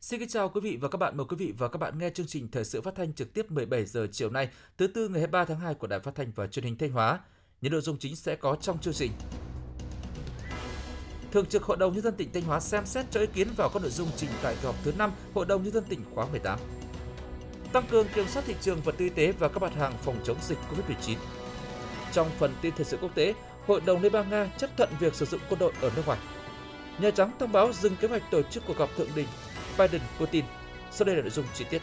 Xin kính chào quý vị và các bạn. Mời quý vị và các bạn nghe chương trình Thời sự phát thanh trực tiếp 17 giờ chiều nay, thứ tư ngày 23 tháng 2 của Đài Phát thanh và Truyền hình Thanh Hóa. Những nội dung chính sẽ có trong chương trình. Thường trực Hội đồng nhân dân tỉnh Thanh Hóa xem xét cho ý kiến vào các nội dung trình tại kỳ họp thứ 5 Hội đồng nhân dân tỉnh khóa 18. Tăng cường kiểm soát thị trường vật tư y tế và các mặt hàng phòng chống dịch COVID-19. Trong phần tin thời sự quốc tế, Hội đồng Liên bang Nga chấp thuận việc sử dụng quân đội ở nước ngoài. Nhà Trắng thông báo dừng kế hoạch tổ chức cuộc gặp thượng đỉnh Biden Putin. Sau đây là nội dung chi tiết.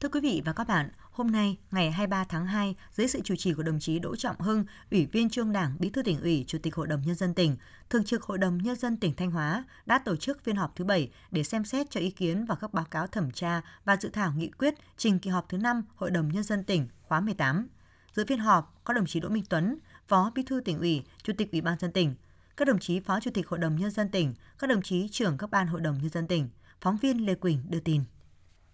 Thưa quý vị và các bạn, hôm nay, ngày 23 tháng 2, dưới sự chủ trì của đồng chí Đỗ Trọng Hưng, Ủy viên Trung Đảng, Bí thư tỉnh ủy, Chủ tịch Hội đồng Nhân dân tỉnh, Thường trực Hội đồng Nhân dân tỉnh Thanh Hóa đã tổ chức phiên họp thứ 7 để xem xét cho ý kiến vào các báo cáo thẩm tra và dự thảo nghị quyết trình kỳ họp thứ 5 Hội đồng Nhân dân tỉnh khóa 18. Dự phiên họp có đồng chí Đỗ Minh Tuấn, Phó Bí thư tỉnh ủy, Chủ tịch Ủy ban dân tỉnh, các đồng chí Phó Chủ tịch Hội đồng Nhân dân tỉnh, các đồng chí trưởng các ban Hội đồng Nhân dân tỉnh. Phóng viên Lê Quỳnh đưa tin.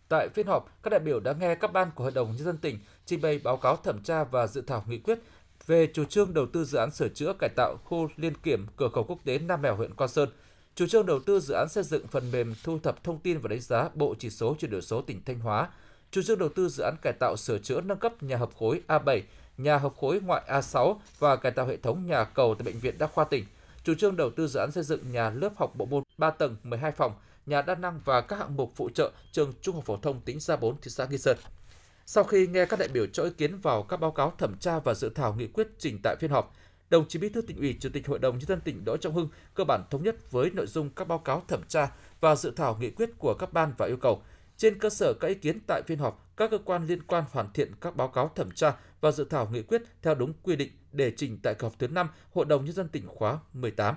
Tại phiên họp, các đại biểu đã nghe các ban của Hội đồng Nhân dân tỉnh trình bày báo cáo thẩm tra và dự thảo nghị quyết về chủ trương đầu tư dự án sửa chữa cải tạo khu liên kiểm cửa khẩu quốc tế Nam Mèo huyện Quan Sơn, chủ trương đầu tư dự án xây dựng phần mềm thu thập thông tin và đánh giá bộ chỉ số chuyển đổi số tỉnh Thanh Hóa, chủ trương đầu tư dự án cải tạo sửa chữa nâng cấp nhà hợp khối A7, nhà hợp khối ngoại A6 và cải tạo hệ thống nhà cầu tại bệnh viện Đa khoa tỉnh, chủ trương đầu tư dự án xây dựng nhà lớp học bộ môn 3 tầng 12 phòng, nhà đa năng và các hạng mục phụ trợ trường Trung học phổ thông tính Gia 4 thị xã Nghi Sơn. Sau khi nghe các đại biểu cho ý kiến vào các báo cáo thẩm tra và dự thảo nghị quyết trình tại phiên họp, đồng chí Bí thư tỉnh ủy, Chủ tịch Hội đồng nhân dân tỉnh Đỗ Trọng Hưng cơ bản thống nhất với nội dung các báo cáo thẩm tra và dự thảo nghị quyết của các ban và yêu cầu trên cơ sở các ý kiến tại phiên họp, các cơ quan liên quan hoàn thiện các báo cáo thẩm tra và dự thảo nghị quyết theo đúng quy định để trình tại kỳ họp thứ 5 Hội đồng nhân dân tỉnh khóa 18.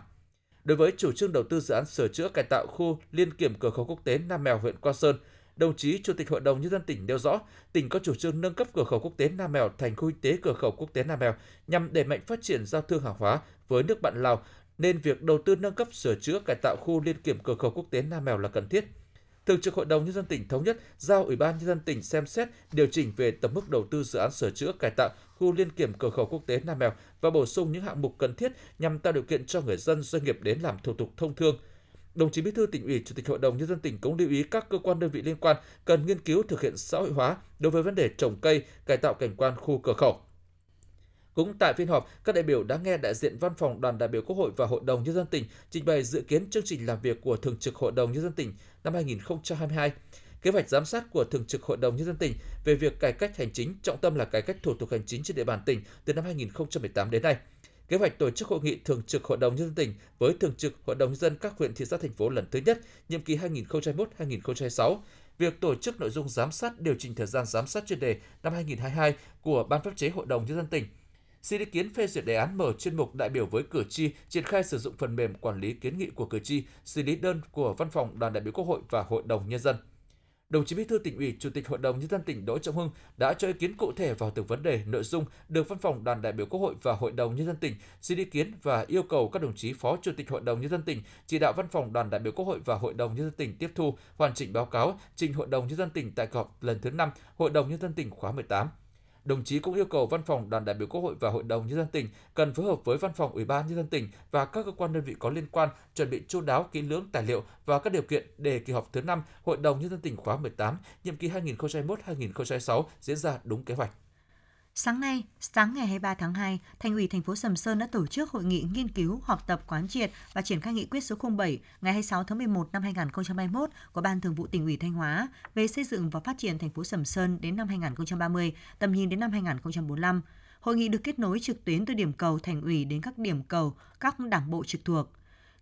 Đối với chủ trương đầu tư dự án sửa chữa cải tạo khu liên kiểm cửa khẩu quốc tế Nam Mèo huyện Quan Sơn, đồng chí Chủ tịch Hội đồng nhân dân tỉnh nêu rõ, tỉnh có chủ trương nâng cấp cửa khẩu quốc tế Nam Mèo thành khu kinh tế cửa khẩu quốc tế Nam Mèo nhằm đẩy mạnh phát triển giao thương hàng hóa với nước bạn Lào, nên việc đầu tư nâng cấp sửa chữa cải tạo khu liên kiểm cửa khẩu quốc tế Nam Mèo là cần thiết. Thường trực Hội đồng nhân dân tỉnh thống nhất giao Ủy ban nhân dân tỉnh xem xét điều chỉnh về tổng mức đầu tư dự án sửa chữa cải tạo khu liên kiểm cửa khẩu quốc tế Nam Mèo và bổ sung những hạng mục cần thiết nhằm tạo điều kiện cho người dân doanh nghiệp đến làm thủ tục thông thương. Đồng chí Bí thư tỉnh ủy, Chủ tịch Hội đồng nhân dân tỉnh cũng lưu ý các cơ quan đơn vị liên quan cần nghiên cứu thực hiện xã hội hóa đối với vấn đề trồng cây, cải tạo cảnh quan khu cửa khẩu. Cũng tại phiên họp, các đại biểu đã nghe đại diện Văn phòng Đoàn đại biểu Quốc hội và Hội đồng nhân dân tỉnh trình bày dự kiến chương trình làm việc của Thường trực Hội đồng nhân dân tỉnh năm 2022 kế hoạch giám sát của Thường trực Hội đồng Nhân dân tỉnh về việc cải cách hành chính, trọng tâm là cải cách thủ tục hành chính trên địa bàn tỉnh từ năm 2018 đến nay. Kế hoạch tổ chức hội nghị Thường trực Hội đồng Nhân dân tỉnh với Thường trực Hội đồng Nhân dân các huyện, thị xã, thành phố lần thứ nhất, nhiệm kỳ 2021-2026, việc tổ chức nội dung giám sát điều chỉnh thời gian giám sát chuyên đề năm 2022 của Ban pháp chế Hội đồng Nhân dân tỉnh, xin ý kiến phê duyệt đề án mở chuyên mục đại biểu với cử tri triển khai sử dụng phần mềm quản lý kiến nghị của cử tri, xử lý đơn của Văn phòng Đoàn đại biểu Quốc hội và Hội đồng Nhân dân đồng chí Bí thư tỉnh ủy, Chủ tịch Hội đồng nhân dân tỉnh Đỗ Trọng Hưng đã cho ý kiến cụ thể vào từng vấn đề, nội dung được Văn phòng Đoàn đại biểu Quốc hội và Hội đồng nhân dân tỉnh xin ý kiến và yêu cầu các đồng chí Phó Chủ tịch Hội đồng nhân dân tỉnh chỉ đạo Văn phòng Đoàn đại biểu Quốc hội và Hội đồng nhân dân tỉnh tiếp thu, hoàn chỉnh báo cáo trình Hội đồng nhân dân tỉnh tại kỳ họp lần thứ 5 Hội đồng nhân dân tỉnh khóa 18 Đồng chí cũng yêu cầu Văn phòng Đoàn đại biểu Quốc hội và Hội đồng nhân dân tỉnh cần phối hợp với Văn phòng Ủy ban nhân dân tỉnh và các cơ quan đơn vị có liên quan chuẩn bị chu đáo kỹ lưỡng tài liệu và các điều kiện để kỳ họp thứ 5 Hội đồng nhân dân tỉnh khóa 18, nhiệm kỳ 2021-2026 diễn ra đúng kế hoạch. Sáng nay, sáng ngày 23 tháng 2, Thành ủy thành phố Sầm Sơn đã tổ chức hội nghị nghiên cứu, học tập quán triệt và triển khai nghị quyết số 07 ngày 26 tháng 11 năm 2021 của Ban Thường vụ tỉnh ủy Thanh Hóa về xây dựng và phát triển thành phố Sầm Sơn đến năm 2030, tầm nhìn đến năm 2045. Hội nghị được kết nối trực tuyến từ điểm cầu thành ủy đến các điểm cầu các đảng bộ trực thuộc.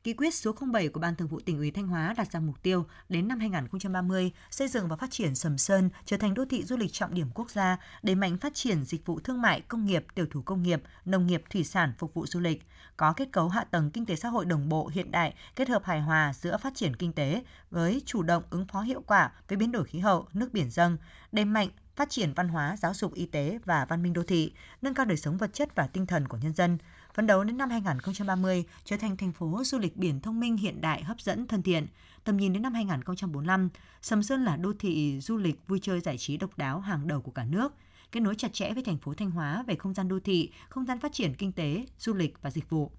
Nghị quyết số 07 của Ban Thường vụ tỉnh ủy Thanh Hóa đặt ra mục tiêu đến năm 2030 xây dựng và phát triển Sầm Sơn trở thành đô thị du lịch trọng điểm quốc gia, đẩy mạnh phát triển dịch vụ thương mại, công nghiệp, tiểu thủ công nghiệp, nông nghiệp, thủy sản phục vụ du lịch, có kết cấu hạ tầng kinh tế xã hội đồng bộ hiện đại, kết hợp hài hòa giữa phát triển kinh tế với chủ động ứng phó hiệu quả với biến đổi khí hậu, nước biển dâng, đẩy mạnh phát triển văn hóa, giáo dục, y tế và văn minh đô thị, nâng cao đời sống vật chất và tinh thần của nhân dân, phấn đấu đến năm 2030 trở thành thành phố du lịch biển thông minh hiện đại hấp dẫn thân thiện. Tầm nhìn đến năm 2045, Sầm Sơn là đô thị du lịch vui chơi giải trí độc đáo hàng đầu của cả nước, kết nối chặt chẽ với thành phố Thanh Hóa về không gian đô thị, không gian phát triển kinh tế, du lịch và dịch vụ.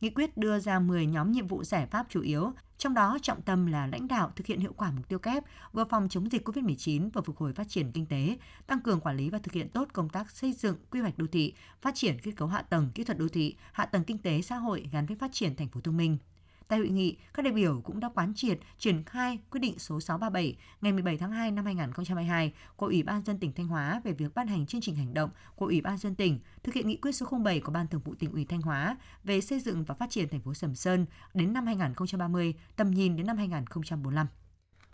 Nghị quyết đưa ra 10 nhóm nhiệm vụ giải pháp chủ yếu, trong đó trọng tâm là lãnh đạo thực hiện hiệu quả mục tiêu kép vừa phòng chống dịch COVID-19 và phục hồi phát triển kinh tế, tăng cường quản lý và thực hiện tốt công tác xây dựng quy hoạch đô thị, phát triển kết cấu hạ tầng kỹ thuật đô thị, hạ tầng kinh tế xã hội gắn với phát triển thành phố thông minh. Tại hội nghị, các đại biểu cũng đã quán triệt triển khai quyết định số 637 ngày 17 tháng 2 năm 2022 của Ủy ban dân tỉnh Thanh Hóa về việc ban hành chương trình hành động của Ủy ban dân tỉnh thực hiện nghị quyết số 07 của Ban Thường vụ tỉnh ủy Thanh Hóa về xây dựng và phát triển thành phố Sầm Sơn đến năm 2030, tầm nhìn đến năm 2045.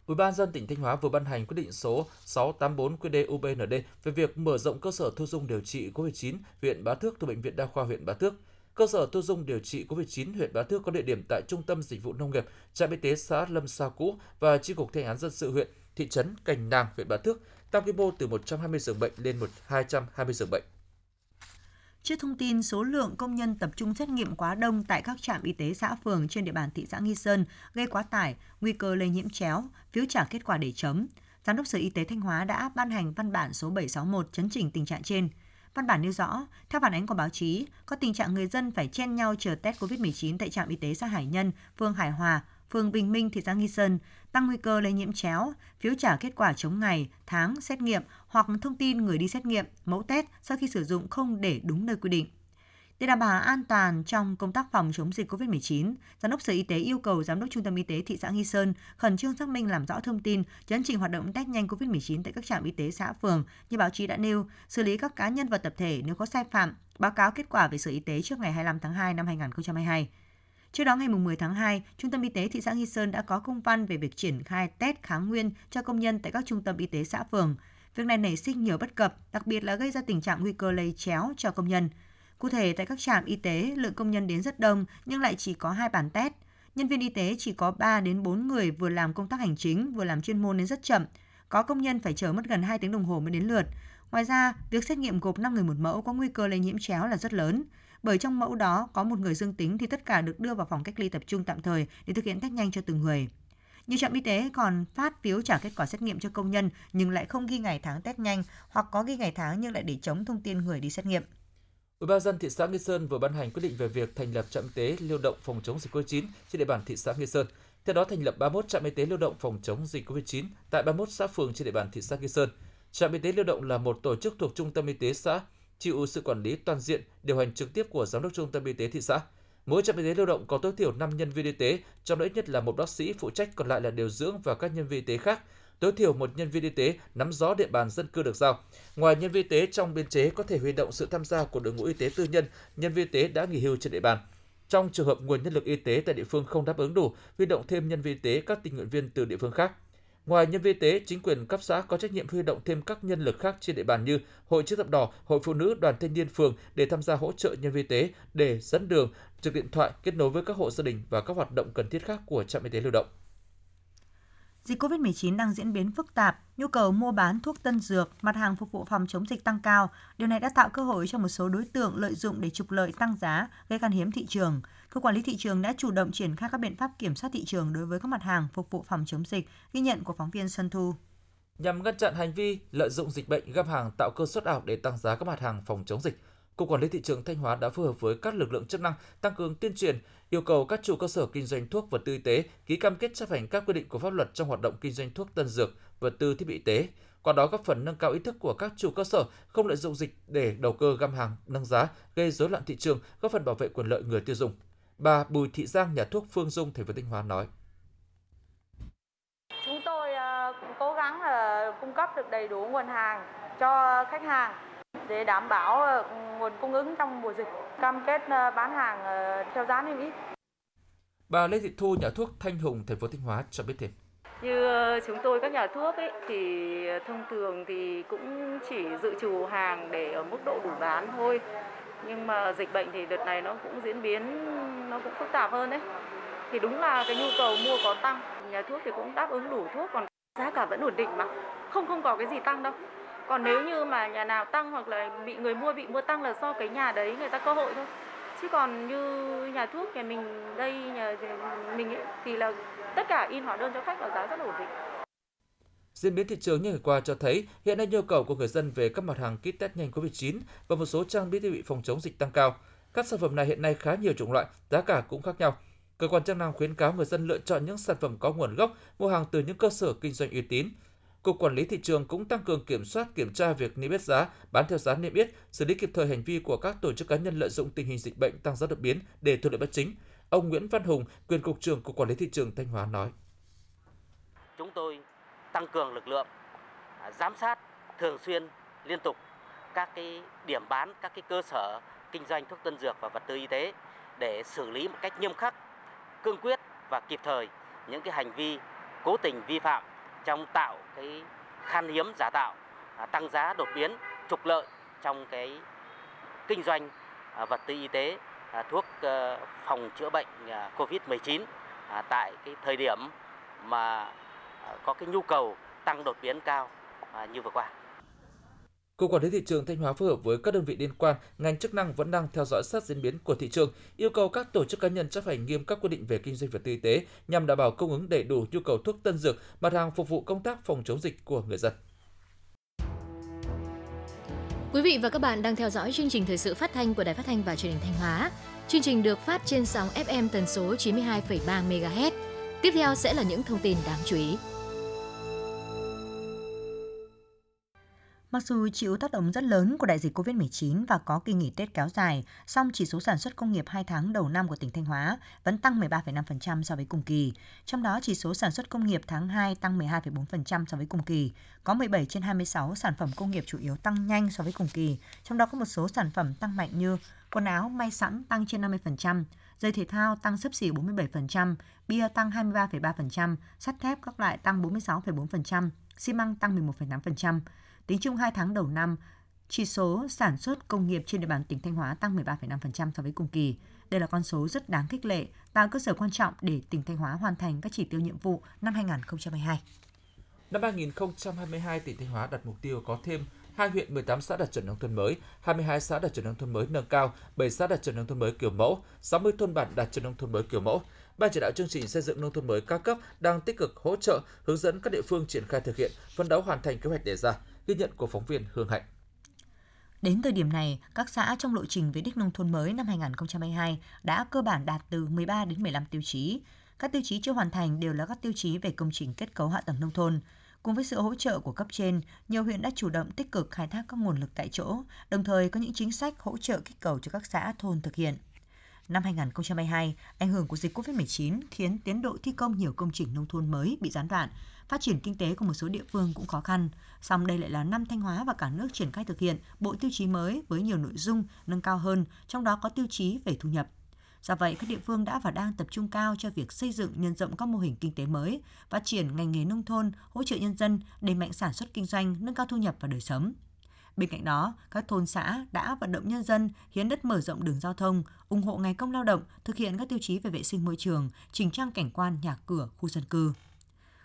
Ủy ban dân tỉnh Thanh Hóa vừa ban hành quyết định số 684 QĐ-UBND về việc mở rộng cơ sở thu dung điều trị COVID-19 huyện Bá Thước từ bệnh viện đa khoa huyện Bá Thước. Cơ sở thu dung điều trị COVID-19 huyện Bá Thước có địa điểm tại Trung tâm Dịch vụ Nông nghiệp, trạm y tế xã Lâm Sa cũ và chi cục thi án dân sự huyện, thị trấn Cành Nàng, huyện Bá Thước, tăng quy mô từ 120 giường bệnh lên 220 giường bệnh. Trước thông tin số lượng công nhân tập trung xét nghiệm quá đông tại các trạm y tế xã phường trên địa bàn thị xã Nghi Sơn gây quá tải, nguy cơ lây nhiễm chéo, phiếu trả kết quả để chấm, Giám đốc Sở Y tế Thanh Hóa đã ban hành văn bản số 761 chấn chỉnh tình trạng trên. Văn bản nêu rõ, theo phản ánh của báo chí, có tình trạng người dân phải chen nhau chờ test COVID-19 tại trạm y tế xã Hải Nhân, phường Hải Hòa, phường Bình Minh, thị xã Nghi Sơn, tăng nguy cơ lây nhiễm chéo, phiếu trả kết quả chống ngày, tháng xét nghiệm hoặc thông tin người đi xét nghiệm, mẫu test sau khi sử dụng không để đúng nơi quy định. Để đảm bảo an toàn trong công tác phòng chống dịch COVID-19, Giám đốc Sở Y tế yêu cầu Giám đốc Trung tâm Y tế thị xã Nghi Sơn khẩn trương xác minh làm rõ thông tin, chấn chỉnh hoạt động test nhanh COVID-19 tại các trạm y tế xã phường như báo chí đã nêu, xử lý các cá nhân và tập thể nếu có sai phạm, báo cáo kết quả về Sở Y tế trước ngày 25 tháng 2 năm 2022. Trước đó ngày 10 tháng 2, Trung tâm Y tế thị xã Nghi Sơn đã có công văn về việc triển khai test kháng nguyên cho công nhân tại các trung tâm y tế xã phường. Việc này nảy sinh nhiều bất cập, đặc biệt là gây ra tình trạng nguy cơ lây chéo cho công nhân. Cụ thể, tại các trạm y tế, lượng công nhân đến rất đông nhưng lại chỉ có hai bàn test. Nhân viên y tế chỉ có 3 đến 4 người vừa làm công tác hành chính, vừa làm chuyên môn nên rất chậm. Có công nhân phải chờ mất gần 2 tiếng đồng hồ mới đến lượt. Ngoài ra, việc xét nghiệm gộp 5 người một mẫu có nguy cơ lây nhiễm chéo là rất lớn. Bởi trong mẫu đó có một người dương tính thì tất cả được đưa vào phòng cách ly tập trung tạm thời để thực hiện test nhanh cho từng người. Nhiều trạm y tế còn phát phiếu trả kết quả xét nghiệm cho công nhân nhưng lại không ghi ngày tháng test nhanh hoặc có ghi ngày tháng nhưng lại để chống thông tin người đi xét nghiệm. Ủy ban dân thị xã Nghi Sơn vừa ban hành quyết định về việc thành lập trạm y tế lưu động phòng chống dịch COVID-19 trên địa bàn thị xã Nghi Sơn. Theo đó thành lập 31 trạm y tế lưu động phòng chống dịch COVID-19 tại 31 xã phường trên địa bàn thị xã Nghi Sơn. Trạm y tế lưu động là một tổ chức thuộc Trung tâm y tế xã, chịu sự quản lý toàn diện, điều hành trực tiếp của giám đốc Trung tâm y tế thị xã. Mỗi trạm y tế lưu động có tối thiểu 5 nhân viên y tế, trong đó ít nhất là một bác sĩ phụ trách còn lại là điều dưỡng và các nhân viên y tế khác tối thiểu một nhân viên y tế nắm rõ địa bàn dân cư được giao. Ngoài nhân viên y tế trong biên chế có thể huy động sự tham gia của đội ngũ y tế tư nhân, nhân viên y tế đã nghỉ hưu trên địa bàn. Trong trường hợp nguồn nhân lực y tế tại địa phương không đáp ứng đủ, huy động thêm nhân viên y tế các tình nguyện viên từ địa phương khác. Ngoài nhân viên y tế, chính quyền cấp xã có trách nhiệm huy động thêm các nhân lực khác trên địa bàn như Hội chữ thập đỏ, Hội phụ nữ, đoàn thanh niên phường để tham gia hỗ trợ nhân viên y tế để dẫn đường, trực điện thoại kết nối với các hộ gia đình và các hoạt động cần thiết khác của trạm y tế lưu động. Dịch COVID-19 đang diễn biến phức tạp, nhu cầu mua bán thuốc tân dược, mặt hàng phục vụ phòng chống dịch tăng cao. Điều này đã tạo cơ hội cho một số đối tượng lợi dụng để trục lợi tăng giá, gây khan hiếm thị trường. Cơ quản lý thị trường đã chủ động triển khai các biện pháp kiểm soát thị trường đối với các mặt hàng phục vụ phòng chống dịch, ghi nhận của phóng viên Xuân Thu. Nhằm ngăn chặn hành vi lợi dụng dịch bệnh găm hàng tạo cơ suất ảo để tăng giá các mặt hàng phòng chống dịch, Cục Quản lý thị trường Thanh Hóa đã phối hợp với các lực lượng chức năng tăng cường tuyên truyền, yêu cầu các chủ cơ sở kinh doanh thuốc vật tư y tế ký cam kết chấp hành các quy định của pháp luật trong hoạt động kinh doanh thuốc tân dược, vật tư thiết bị y tế. Qua đó góp phần nâng cao ý thức của các chủ cơ sở không lợi dụng dịch để đầu cơ găm hàng, nâng giá, gây rối loạn thị trường, góp phần bảo vệ quyền lợi người tiêu dùng. Bà Bùi Thị Giang, nhà thuốc Phương Dung, thành phố Thanh Hóa nói: Chúng tôi à, cố gắng là cung cấp được đầy đủ nguồn hàng cho khách hàng để đảm bảo ờ, nguồn cung ứng trong mùa dịch, cam kết ờ, bán hàng ờ, theo giá niêm yết. Bà Lê Thị Thu, nhà thuốc Thanh Hùng, thành phố Thanh Hóa cho biết thêm. Như chúng tôi các nhà thuốc ấy thì thông thường thì cũng chỉ dự trù hàng để ở mức độ đủ bán thôi. Nhưng mà dịch bệnh thì đợt này nó cũng diễn biến nó cũng phức tạp hơn đấy. Thì đúng là cái nhu cầu mua có tăng, nhà thuốc thì cũng đáp ứng đủ thuốc còn giá cả vẫn ổn định mà. Không không có cái gì tăng đâu còn nếu như mà nhà nào tăng hoặc là bị người mua bị mua tăng là do cái nhà đấy người ta cơ hội thôi chứ còn như nhà thuốc nhà mình đây nhà mình ấy, thì là tất cả in hóa đơn cho khách là giá rất là ổn định Diễn biến thị trường những ngày qua cho thấy hiện nay nhu cầu của người dân về các mặt hàng kit test nhanh COVID-19 và một số trang thiết bị phòng chống dịch tăng cao. Các sản phẩm này hiện nay khá nhiều chủng loại, giá cả cũng khác nhau. Cơ quan chức năng khuyến cáo người dân lựa chọn những sản phẩm có nguồn gốc, mua hàng từ những cơ sở kinh doanh uy tín. Cục Quản lý thị trường cũng tăng cường kiểm soát kiểm tra việc niêm yết giá, bán theo giá niêm yết, xử lý kịp thời hành vi của các tổ chức cá nhân lợi dụng tình hình dịch bệnh tăng giá đột biến để thu lợi bất chính. Ông Nguyễn Văn Hùng, quyền cục trưởng Cục Quản lý thị trường Thanh Hóa nói: Chúng tôi tăng cường lực lượng à, giám sát thường xuyên liên tục các cái điểm bán các cái cơ sở kinh doanh thuốc tân dược và vật tư y tế để xử lý một cách nghiêm khắc, cương quyết và kịp thời những cái hành vi cố tình vi phạm trong tạo cái khan hiếm giả tạo, à, tăng giá đột biến, trục lợi trong cái kinh doanh à, vật tư y tế, à, thuốc ờ, phòng chữa bệnh à, COVID-19 à, tại cái thời điểm mà có cái nhu cầu tăng đột biến cao như vừa qua. Cục Quản lý thị trường Thanh Hóa phối hợp với các đơn vị liên quan, ngành chức năng vẫn đang theo dõi sát diễn biến của thị trường, yêu cầu các tổ chức cá nhân chấp hành nghiêm các quy định về kinh doanh vật tư y tế nhằm đảm bảo cung ứng đầy đủ nhu cầu thuốc tân dược, mặt hàng phục vụ công tác phòng chống dịch của người dân. Quý vị và các bạn đang theo dõi chương trình thời sự phát thanh của Đài Phát thanh và Truyền hình Thanh Hóa. Chương trình được phát trên sóng FM tần số 92,3 MHz. Tiếp theo sẽ là những thông tin đáng chú ý. Mặc dù chịu tác động rất lớn của đại dịch COVID-19 và có kỳ nghỉ Tết kéo dài, song chỉ số sản xuất công nghiệp 2 tháng đầu năm của tỉnh Thanh Hóa vẫn tăng 13,5% so với cùng kỳ. Trong đó, chỉ số sản xuất công nghiệp tháng 2 tăng 12,4% so với cùng kỳ. Có 17 trên 26 sản phẩm công nghiệp chủ yếu tăng nhanh so với cùng kỳ. Trong đó có một số sản phẩm tăng mạnh như quần áo may sẵn tăng trên 50%, giày thể thao tăng sấp xỉ 47%, bia tăng 23,3%, sắt thép các loại tăng 46,4%, xi măng tăng 11,8%. Tính chung 2 tháng đầu năm, chỉ số sản xuất công nghiệp trên địa bàn tỉnh Thanh Hóa tăng 13,5% so với cùng kỳ. Đây là con số rất đáng khích lệ, tạo cơ sở quan trọng để tỉnh Thanh Hóa hoàn thành các chỉ tiêu nhiệm vụ năm 2022. Năm 2022, tỉnh Thanh Hóa đặt mục tiêu có thêm 2 huyện 18 xã đạt chuẩn nông thôn mới, 22 xã đạt chuẩn nông thôn mới nâng cao, 7 xã đạt chuẩn nông thôn mới kiểu mẫu, 60 thôn bản đạt chuẩn nông thôn mới kiểu mẫu. Ban chỉ đạo chương trình xây dựng nông thôn mới các cấp đang tích cực hỗ trợ, hướng dẫn các địa phương triển khai thực hiện, phấn đấu hoàn thành kế hoạch đề ra. Ghi nhận của phóng viên Hương Hạnh. Đến thời điểm này, các xã trong lộ trình về đích nông thôn mới năm 2022 đã cơ bản đạt từ 13 đến 15 tiêu chí. Các tiêu chí chưa hoàn thành đều là các tiêu chí về công trình kết cấu hạ tầng nông thôn. Cùng với sự hỗ trợ của cấp trên, nhiều huyện đã chủ động tích cực khai thác các nguồn lực tại chỗ, đồng thời có những chính sách hỗ trợ kích cầu cho các xã thôn thực hiện. Năm 2022, ảnh hưởng của dịch COVID-19 khiến tiến độ thi công nhiều công trình nông thôn mới bị gián đoạn, phát triển kinh tế của một số địa phương cũng khó khăn. Song đây lại là năm Thanh Hóa và cả nước triển khai thực hiện bộ tiêu chí mới với nhiều nội dung nâng cao hơn, trong đó có tiêu chí về thu nhập. Do vậy, các địa phương đã và đang tập trung cao cho việc xây dựng nhân rộng các mô hình kinh tế mới, phát triển ngành nghề nông thôn, hỗ trợ nhân dân, đẩy mạnh sản xuất kinh doanh, nâng cao thu nhập và đời sống. Bên cạnh đó, các thôn xã đã vận động nhân dân hiến đất mở rộng đường giao thông, ủng hộ ngày công lao động, thực hiện các tiêu chí về vệ sinh môi trường, chỉnh trang cảnh quan nhà cửa, khu dân cư.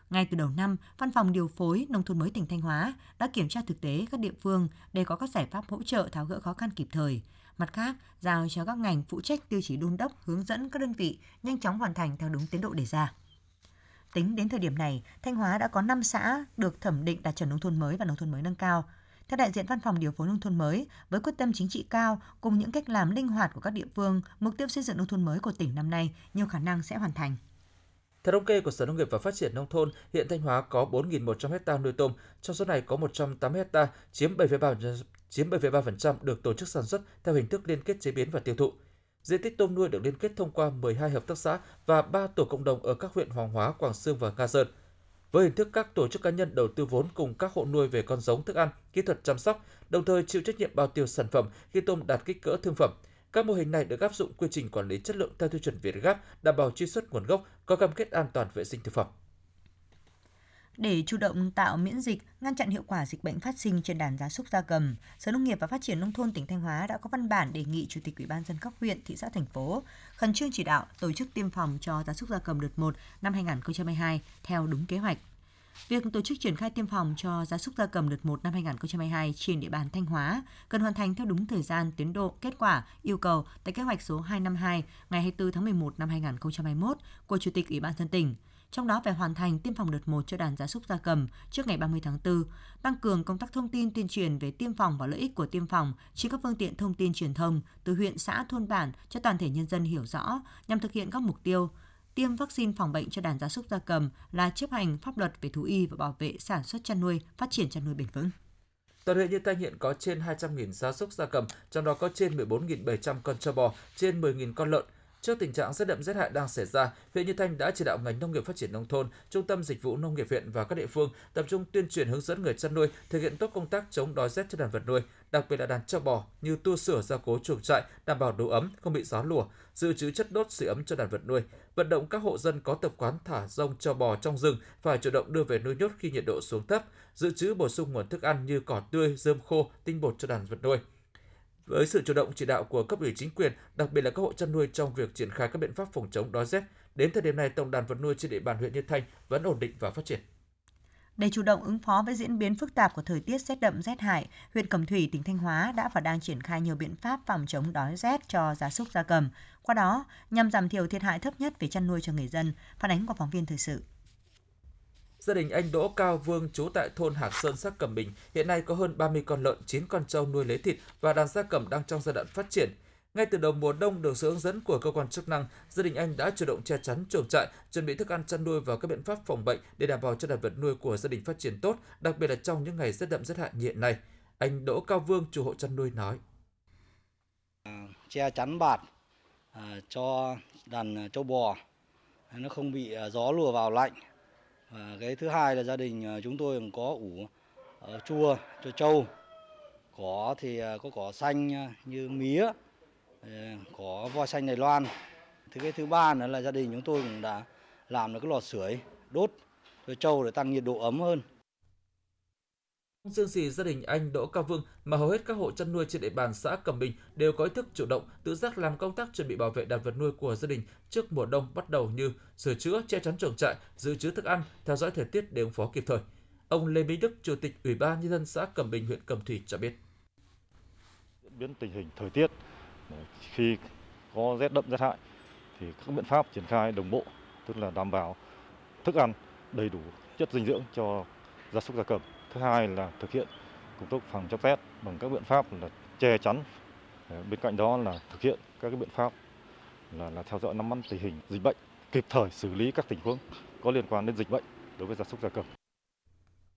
Ngay từ đầu năm, Văn phòng điều phối Nông thôn mới tỉnh Thanh Hóa đã kiểm tra thực tế các địa phương để có các giải pháp hỗ trợ tháo gỡ khó khăn kịp thời. Mặt khác, giao cho các ngành phụ trách tiêu chí đôn đốc hướng dẫn các đơn vị nhanh chóng hoàn thành theo đúng tiến độ đề ra. Tính đến thời điểm này, Thanh Hóa đã có 5 xã được thẩm định đạt chuẩn nông thôn mới và nông thôn mới nâng cao. Theo đại diện Văn phòng điều phối nông thôn mới, với quyết tâm chính trị cao cùng những cách làm linh hoạt của các địa phương, mục tiêu xây dựng nông thôn mới của tỉnh năm nay nhiều khả năng sẽ hoàn thành. Theo thống kê của Sở Nông nghiệp và Phát triển Nông thôn, hiện Thanh Hóa có 4.100 ha nuôi tôm, trong số này có 180 ha chiếm 7,3% chiếm 7,3% được tổ chức sản xuất theo hình thức liên kết chế biến và tiêu thụ. Diện tích tôm nuôi được liên kết thông qua 12 hợp tác xã và 3 tổ cộng đồng ở các huyện Hoàng Hóa, Quảng Sương và Nga Sơn. Với hình thức các tổ chức cá nhân đầu tư vốn cùng các hộ nuôi về con giống thức ăn, kỹ thuật chăm sóc, đồng thời chịu trách nhiệm bao tiêu sản phẩm khi tôm đạt kích cỡ thương phẩm. Các mô hình này được áp dụng quy trình quản lý chất lượng theo tiêu chuẩn Việt Gáp, đảm bảo truy xuất nguồn gốc, có cam kết an toàn vệ sinh thực phẩm. Để chủ động tạo miễn dịch, ngăn chặn hiệu quả dịch bệnh phát sinh trên đàn gia súc gia cầm, Sở Nông nghiệp và Phát triển nông thôn tỉnh Thanh Hóa đã có văn bản đề nghị Chủ tịch Ủy ban dân các huyện, thị xã thành phố khẩn trương chỉ đạo tổ chức tiêm phòng cho gia súc gia cầm đợt 1 năm 2022 theo đúng kế hoạch. Việc tổ chức triển khai tiêm phòng cho gia súc gia cầm đợt 1 năm 2022 trên địa bàn Thanh Hóa cần hoàn thành theo đúng thời gian, tiến độ, kết quả, yêu cầu tại kế hoạch số 252 ngày 24 tháng 11 năm 2021 của Chủ tịch Ủy ban dân tỉnh. Trong đó phải hoàn thành tiêm phòng đợt 1 cho đàn gia súc gia cầm trước ngày 30 tháng 4, tăng cường công tác thông tin tuyên truyền về tiêm phòng và lợi ích của tiêm phòng trên các phương tiện thông tin truyền thông từ huyện, xã, thôn bản cho toàn thể nhân dân hiểu rõ nhằm thực hiện các mục tiêu tiêm vaccine phòng bệnh cho đàn gia súc gia cầm là chấp hành pháp luật về thú y và bảo vệ sản xuất chăn nuôi, phát triển chăn nuôi bền vững. Toàn huyện Như Thanh hiện có trên 200.000 gia súc gia cầm, trong đó có trên 14.700 con trâu bò, trên 10.000 con lợn. Trước tình trạng rét đậm rét hại đang xảy ra, huyện Như Thanh đã chỉ đạo ngành nông nghiệp phát triển nông thôn, trung tâm dịch vụ nông nghiệp huyện và các địa phương tập trung tuyên truyền hướng dẫn người chăn nuôi thực hiện tốt công tác chống đói rét cho đàn vật nuôi, đặc biệt là đàn trâu bò như tua sửa gia cố chuồng trại, đảm bảo độ ấm, không bị gió lùa, dự trữ chất đốt sưởi ấm cho đàn vật nuôi, vận động các hộ dân có tập quán thả rông trâu bò trong rừng phải chủ động đưa về nuôi nhốt khi nhiệt độ xuống thấp, dự trữ bổ sung nguồn thức ăn như cỏ tươi, rơm khô, tinh bột cho đàn vật nuôi. Với sự chủ động chỉ đạo của cấp ủy chính quyền, đặc biệt là các hộ chăn nuôi trong việc triển khai các biện pháp phòng chống đói rét, đến thời điểm này tổng đàn vật nuôi trên địa bàn huyện Như Thanh vẫn ổn định và phát triển. Để chủ động ứng phó với diễn biến phức tạp của thời tiết rét đậm rét hại, huyện Cẩm Thủy, tỉnh Thanh Hóa đã và đang triển khai nhiều biện pháp phòng chống đói rét cho gia súc gia cầm. Qua đó, nhằm giảm thiểu thiệt hại thấp nhất về chăn nuôi cho người dân, phản ánh của phóng viên thời sự. Gia đình anh Đỗ Cao Vương trú tại thôn Hạc Sơn, xã Cẩm Bình hiện nay có hơn 30 con lợn, 9 con trâu nuôi lấy thịt và đàn gia cầm đang trong giai đoạn phát triển. Ngay từ đầu mùa đông được sự hướng dẫn của cơ quan chức năng, gia đình anh đã chủ động che chắn chuồng trại, chuẩn bị thức ăn chăn nuôi và các biện pháp phòng bệnh để đảm bảo cho đàn vật nuôi của gia đình phát triển tốt, đặc biệt là trong những ngày rét đậm rét hại như hiện nay. Anh Đỗ Cao Vương, chủ hộ chăn nuôi nói: à, che chắn bạt à, cho đàn à, châu bò nó không bị à, gió lùa vào lạnh và cái thứ hai là gia đình ờ, chúng tôi cũng có ủ uh, chua cho trâu. Cỏ thì ờ, có cỏ xanh như mía cỏ có voi xanh Đài Loan. Thứ cái thứ ba nữa là gia đình chúng tôi cũng đã làm được cái lò sưởi đốt cho trâu để tăng nhiệt độ ấm hơn. Không riêng gì gia đình anh Đỗ Cao Vương mà hầu hết các hộ chăn nuôi trên địa bàn xã Cẩm Bình đều có ý thức chủ động, tự giác làm công tác chuẩn bị bảo vệ đàn vật nuôi của gia đình trước mùa đông bắt đầu như sửa chữa, che chắn chuồng trại, dự trữ thức ăn, theo dõi thời tiết để ứng phó kịp thời. Ông Lê Minh Đức, Chủ tịch Ủy ban nhân dân xã Cẩm Bình, huyện Cẩm Thủy cho biết. Diễn biến tình hình thời tiết khi có rét đậm rét hại thì các biện pháp triển khai đồng bộ, tức là đảm bảo thức ăn đầy đủ chất dinh dưỡng cho gia súc gia cầm. Thứ hai là thực hiện công tác phòng chống rét bằng các biện pháp là che chắn. Bên cạnh đó là thực hiện các biện pháp là, là theo dõi nắm bắt tình hình dịch bệnh, kịp thời xử lý các tình huống có liên quan đến dịch bệnh đối với gia súc gia cầm.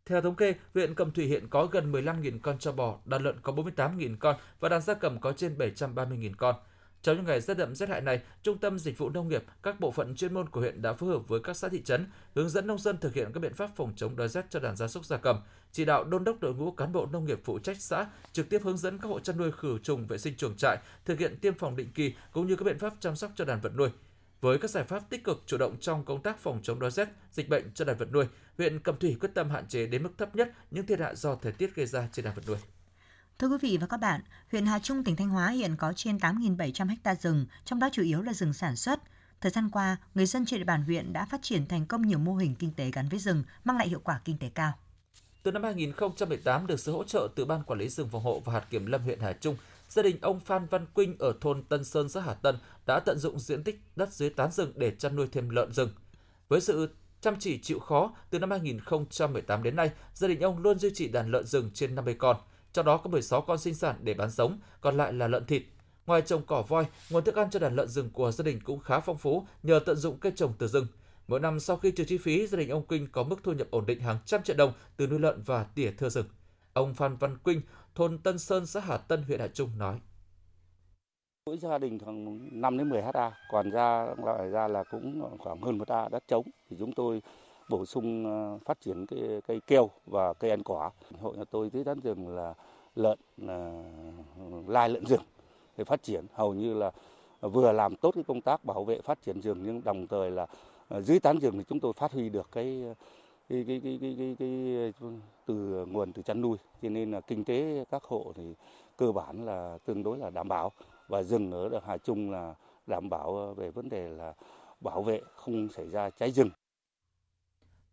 Theo thống kê, huyện Cẩm Thủy hiện có gần 15.000 con trâu bò, đàn lợn có 48.000 con và đàn gia cầm có trên 730.000 con. Trong những ngày rét đậm rét hại này, Trung tâm Dịch vụ Nông nghiệp, các bộ phận chuyên môn của huyện đã phối hợp với các xã thị trấn hướng dẫn nông dân thực hiện các biện pháp phòng chống đói rét cho đàn gia súc gia cầm, chỉ đạo đôn đốc đội ngũ cán bộ nông nghiệp phụ trách xã trực tiếp hướng dẫn các hộ chăn nuôi khử trùng vệ sinh chuồng trại, thực hiện tiêm phòng định kỳ cũng như các biện pháp chăm sóc cho đàn vật nuôi. Với các giải pháp tích cực chủ động trong công tác phòng chống đói rét, dịch bệnh cho đàn vật nuôi, huyện Cẩm Thủy quyết tâm hạn chế đến mức thấp nhất những thiệt hại do thời tiết gây ra trên đàn vật nuôi. Thưa quý vị và các bạn, huyện Hà Trung, tỉnh Thanh Hóa hiện có trên 8.700 ha rừng, trong đó chủ yếu là rừng sản xuất. Thời gian qua, người dân trên địa bàn huyện đã phát triển thành công nhiều mô hình kinh tế gắn với rừng, mang lại hiệu quả kinh tế cao. Từ năm 2018 được sự hỗ trợ từ Ban Quản lý rừng phòng hộ và hạt kiểm lâm huyện Hà Trung, gia đình ông Phan Văn Quynh ở thôn Tân Sơn xã Hà Tân đã tận dụng diện tích đất dưới tán rừng để chăn nuôi thêm lợn rừng. Với sự chăm chỉ chịu khó, từ năm 2018 đến nay, gia đình ông luôn duy trì đàn lợn rừng trên 50 con, trong đó có 16 con sinh sản để bán giống, còn lại là lợn thịt. Ngoài trồng cỏ voi, nguồn thức ăn cho đàn lợn rừng của gia đình cũng khá phong phú nhờ tận dụng cây trồng từ rừng. Mỗi năm sau khi trừ chi phí, gia đình ông Kinh có mức thu nhập ổn định hàng trăm triệu đồng từ nuôi lợn và tỉa thưa rừng. Ông Phan Văn Quynh, thôn Tân Sơn, xã Hà Tân, huyện Hà Trung nói. Mỗi gia đình khoảng 5 đến 10 ha, còn ra lại ra là cũng khoảng hơn một ha đất trống thì chúng tôi bổ sung ờ, phát triển cây, cây keo và cây ăn quả. Hội nhà tôi dưới tán rừng là lợn là lai lợn rừng để phát triển hầu như là vừa làm tốt cái công tác bảo vệ phát triển rừng nhưng đồng thời là Ờ, dưới tán rừng thì chúng tôi phát huy được cái cái cái cái cái, cái, cái từ nguồn từ chăn nuôi cho nên là kinh tế các hộ thì cơ bản là tương đối là đảm bảo và rừng ở Hà Trung là đảm bảo về vấn đề là bảo vệ không xảy ra cháy rừng.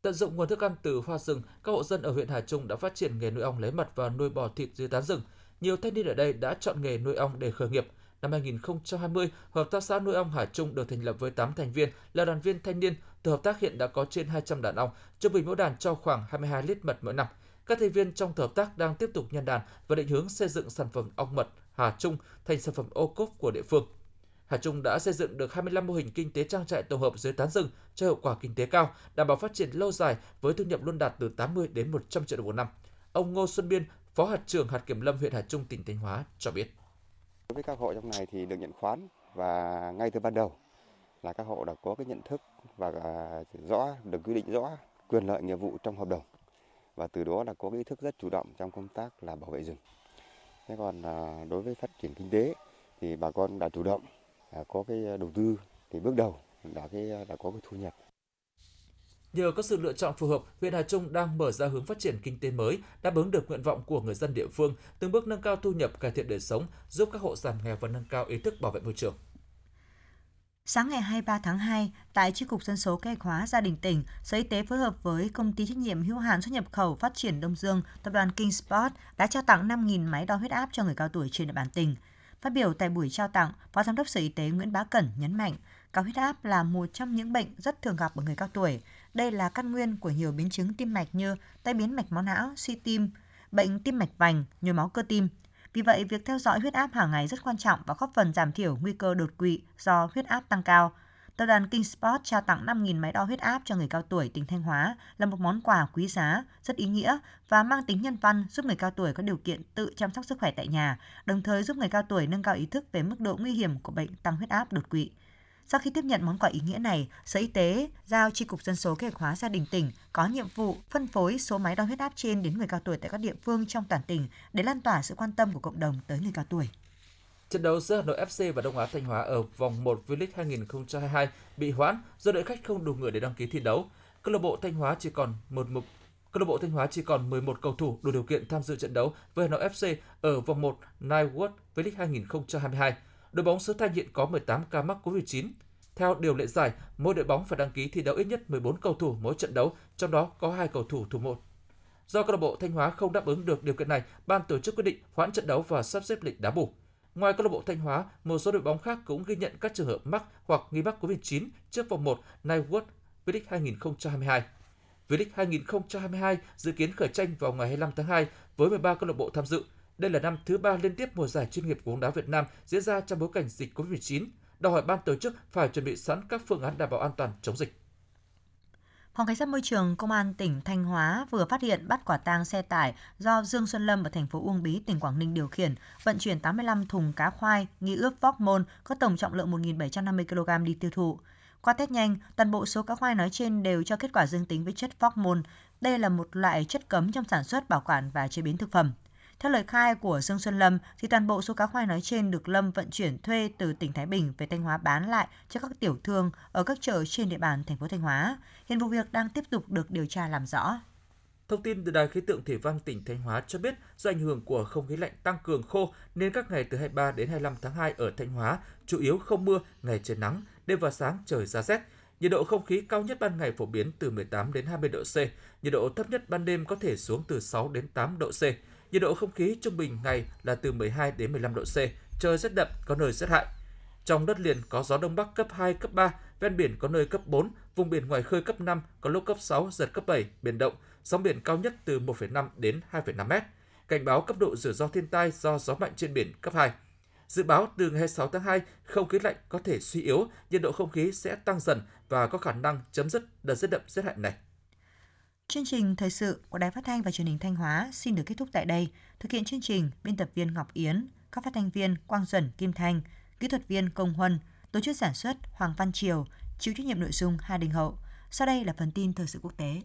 Tận dụng nguồn thức ăn từ hoa rừng, các hộ dân ở huyện Hà Trung đã phát triển nghề nuôi ong lấy mật và nuôi bò thịt dưới tán rừng. Nhiều thanh niên ở đây đã chọn nghề nuôi ong để khởi nghiệp. Năm 2020, Hợp tác xã nuôi ong Hà Trung được thành lập với 8 thành viên là đoàn viên thanh niên. Từ hợp tác hiện đã có trên 200 đàn ong, trung bình mỗi đàn cho khoảng 22 lít mật mỗi năm. Các thành viên trong hợp tác đang tiếp tục nhân đàn và định hướng xây dựng sản phẩm ong mật Hà Trung thành sản phẩm ô cốp của địa phương. Hà Trung đã xây dựng được 25 mô hình kinh tế trang trại tổ hợp dưới tán rừng cho hiệu quả kinh tế cao, đảm bảo phát triển lâu dài với thu nhập luôn đạt từ 80 đến 100 triệu đồng một năm. Ông Ngô Xuân Biên, Phó hạt trưởng hạt kiểm lâm huyện Hà Trung tỉnh Thanh Hóa cho biết. Đối với các hộ trong này thì được nhận khoán và ngay từ ban đầu là các hộ đã có cái nhận thức và à, rõ, được quy định rõ quyền lợi nghĩa vụ trong hợp đồng và từ đó là có cái ý thức rất chủ động trong công tác là bảo vệ rừng. Thế còn à, đối với phát triển kinh tế thì bà con đã chủ động à, có cái đầu tư thì bước đầu đã cái đã có cái thu nhập Nhờ có sự lựa chọn phù hợp, huyện Hà Trung đang mở ra hướng phát triển kinh tế mới, đáp ứng được nguyện vọng của người dân địa phương, từng bước nâng cao thu nhập, cải thiện đời sống, giúp các hộ giảm nghèo và nâng cao ý thức bảo vệ môi trường. Sáng ngày 23 tháng 2, tại Chi cục Dân số Kế hoạch hóa Gia đình tỉnh, Sở Y tế phối hợp với Công ty trách nhiệm hữu hạn xuất nhập khẩu phát triển Đông Dương, Tập đoàn Kingsport đã trao tặng 5.000 máy đo huyết áp cho người cao tuổi trên địa bàn tỉnh. Phát biểu tại buổi trao tặng, Phó Giám đốc Sở Y tế Nguyễn Bá Cẩn nhấn mạnh, cao huyết áp là một trong những bệnh rất thường gặp ở người cao tuổi. Đây là căn nguyên của nhiều biến chứng tim mạch như tai biến mạch máu não, suy tim, bệnh tim mạch vành, nhồi máu cơ tim. Vì vậy, việc theo dõi huyết áp hàng ngày rất quan trọng và góp phần giảm thiểu nguy cơ đột quỵ do huyết áp tăng cao. Tập đoàn Kingsport trao tặng 5.000 máy đo huyết áp cho người cao tuổi tỉnh Thanh Hóa là một món quà quý giá, rất ý nghĩa và mang tính nhân văn giúp người cao tuổi có điều kiện tự chăm sóc sức khỏe tại nhà, đồng thời giúp người cao tuổi nâng cao ý thức về mức độ nguy hiểm của bệnh tăng huyết áp đột quỵ. Sau khi tiếp nhận món quà ý nghĩa này, Sở Y tế giao Tri cục Dân số Kế hoạch hóa gia đình tỉnh có nhiệm vụ phân phối số máy đo huyết áp trên đến người cao tuổi tại các địa phương trong toàn tỉnh để lan tỏa sự quan tâm của cộng đồng tới người cao tuổi. Trận đấu giữa Hà Nội FC và Đông Á Thanh Hóa ở vòng 1 V-League 2022 bị hoãn do đội khách không đủ người để đăng ký thi đấu. Câu lạc bộ Thanh Hóa chỉ còn một mục Câu lạc bộ Thanh Hóa chỉ còn 11 cầu thủ đủ điều kiện tham dự trận đấu với Hà Nội FC ở vòng 1 Nightwood V-League 2022. Đội bóng xứ Thanh hiện có 18 ca mắc COVID-19. Theo điều lệ giải, mỗi đội bóng phải đăng ký thi đấu ít nhất 14 cầu thủ mỗi trận đấu, trong đó có hai cầu thủ thủ môn. Do câu lạc bộ Thanh Hóa không đáp ứng được điều kiện này, ban tổ chức quyết định hoãn trận đấu và sắp xếp lịch đá bù. Ngoài câu lạc bộ Thanh Hóa, một số đội bóng khác cũng ghi nhận các trường hợp mắc hoặc nghi mắc COVID-19 trước vòng 1 Nightwood V-League 2022. V-League 2022 dự kiến khởi tranh vào ngày 25 tháng 2 với 13 câu lạc bộ tham dự. Đây là năm thứ ba liên tiếp mùa giải chuyên nghiệp của bóng đá Việt Nam diễn ra trong bối cảnh dịch COVID-19, đòi hỏi ban tổ chức phải chuẩn bị sẵn các phương án đảm bảo an toàn chống dịch. Phòng Cảnh sát Môi trường Công an tỉnh Thanh Hóa vừa phát hiện bắt quả tang xe tải do Dương Xuân Lâm ở thành phố Uông Bí, tỉnh Quảng Ninh điều khiển, vận chuyển 85 thùng cá khoai nghi ướp vóc môn có tổng trọng lượng 1.750 kg đi tiêu thụ. Qua test nhanh, toàn bộ số cá khoai nói trên đều cho kết quả dương tính với chất phóc môn. Đây là một loại chất cấm trong sản xuất, bảo quản và chế biến thực phẩm. Theo lời khai của Dương Xuân Lâm, thì toàn bộ số cá khoai nói trên được Lâm vận chuyển thuê từ tỉnh Thái Bình về Thanh Hóa bán lại cho các tiểu thương ở các chợ trên địa bàn thành phố Thanh Hóa. Hiện vụ việc đang tiếp tục được điều tra làm rõ. Thông tin từ Đài khí tượng thủy văn tỉnh Thanh Hóa cho biết do ảnh hưởng của không khí lạnh tăng cường khô nên các ngày từ 23 đến 25 tháng 2 ở Thanh Hóa chủ yếu không mưa, ngày trời nắng, đêm và sáng trời ra rét. Nhiệt độ không khí cao nhất ban ngày phổ biến từ 18 đến 20 độ C, nhiệt độ thấp nhất ban đêm có thể xuống từ 6 đến 8 độ C. Nhiệt độ không khí trung bình ngày là từ 12 đến 15 độ C, trời rất đậm, có nơi rất hại. Trong đất liền có gió đông bắc cấp 2, cấp 3, ven biển có nơi cấp 4, vùng biển ngoài khơi cấp 5, có lúc cấp 6, giật cấp 7, biển động, sóng biển cao nhất từ 1,5 đến 2,5 mét. Cảnh báo cấp độ rủi ro thiên tai do gió mạnh trên biển cấp 2. Dự báo từ ngày 26 tháng 2, không khí lạnh có thể suy yếu, nhiệt độ không khí sẽ tăng dần và có khả năng chấm dứt đợt rét đậm rét hại này. Chương trình thời sự của Đài Phát thanh và Truyền hình Thanh Hóa xin được kết thúc tại đây. Thực hiện chương trình, biên tập viên Ngọc Yến, các phát thanh viên Quang Duẩn Kim Thanh, kỹ thuật viên Công Huân, tổ chức sản xuất Hoàng Văn Triều, chịu trách nhiệm nội dung Hà Đình Hậu. Sau đây là phần tin thời sự quốc tế.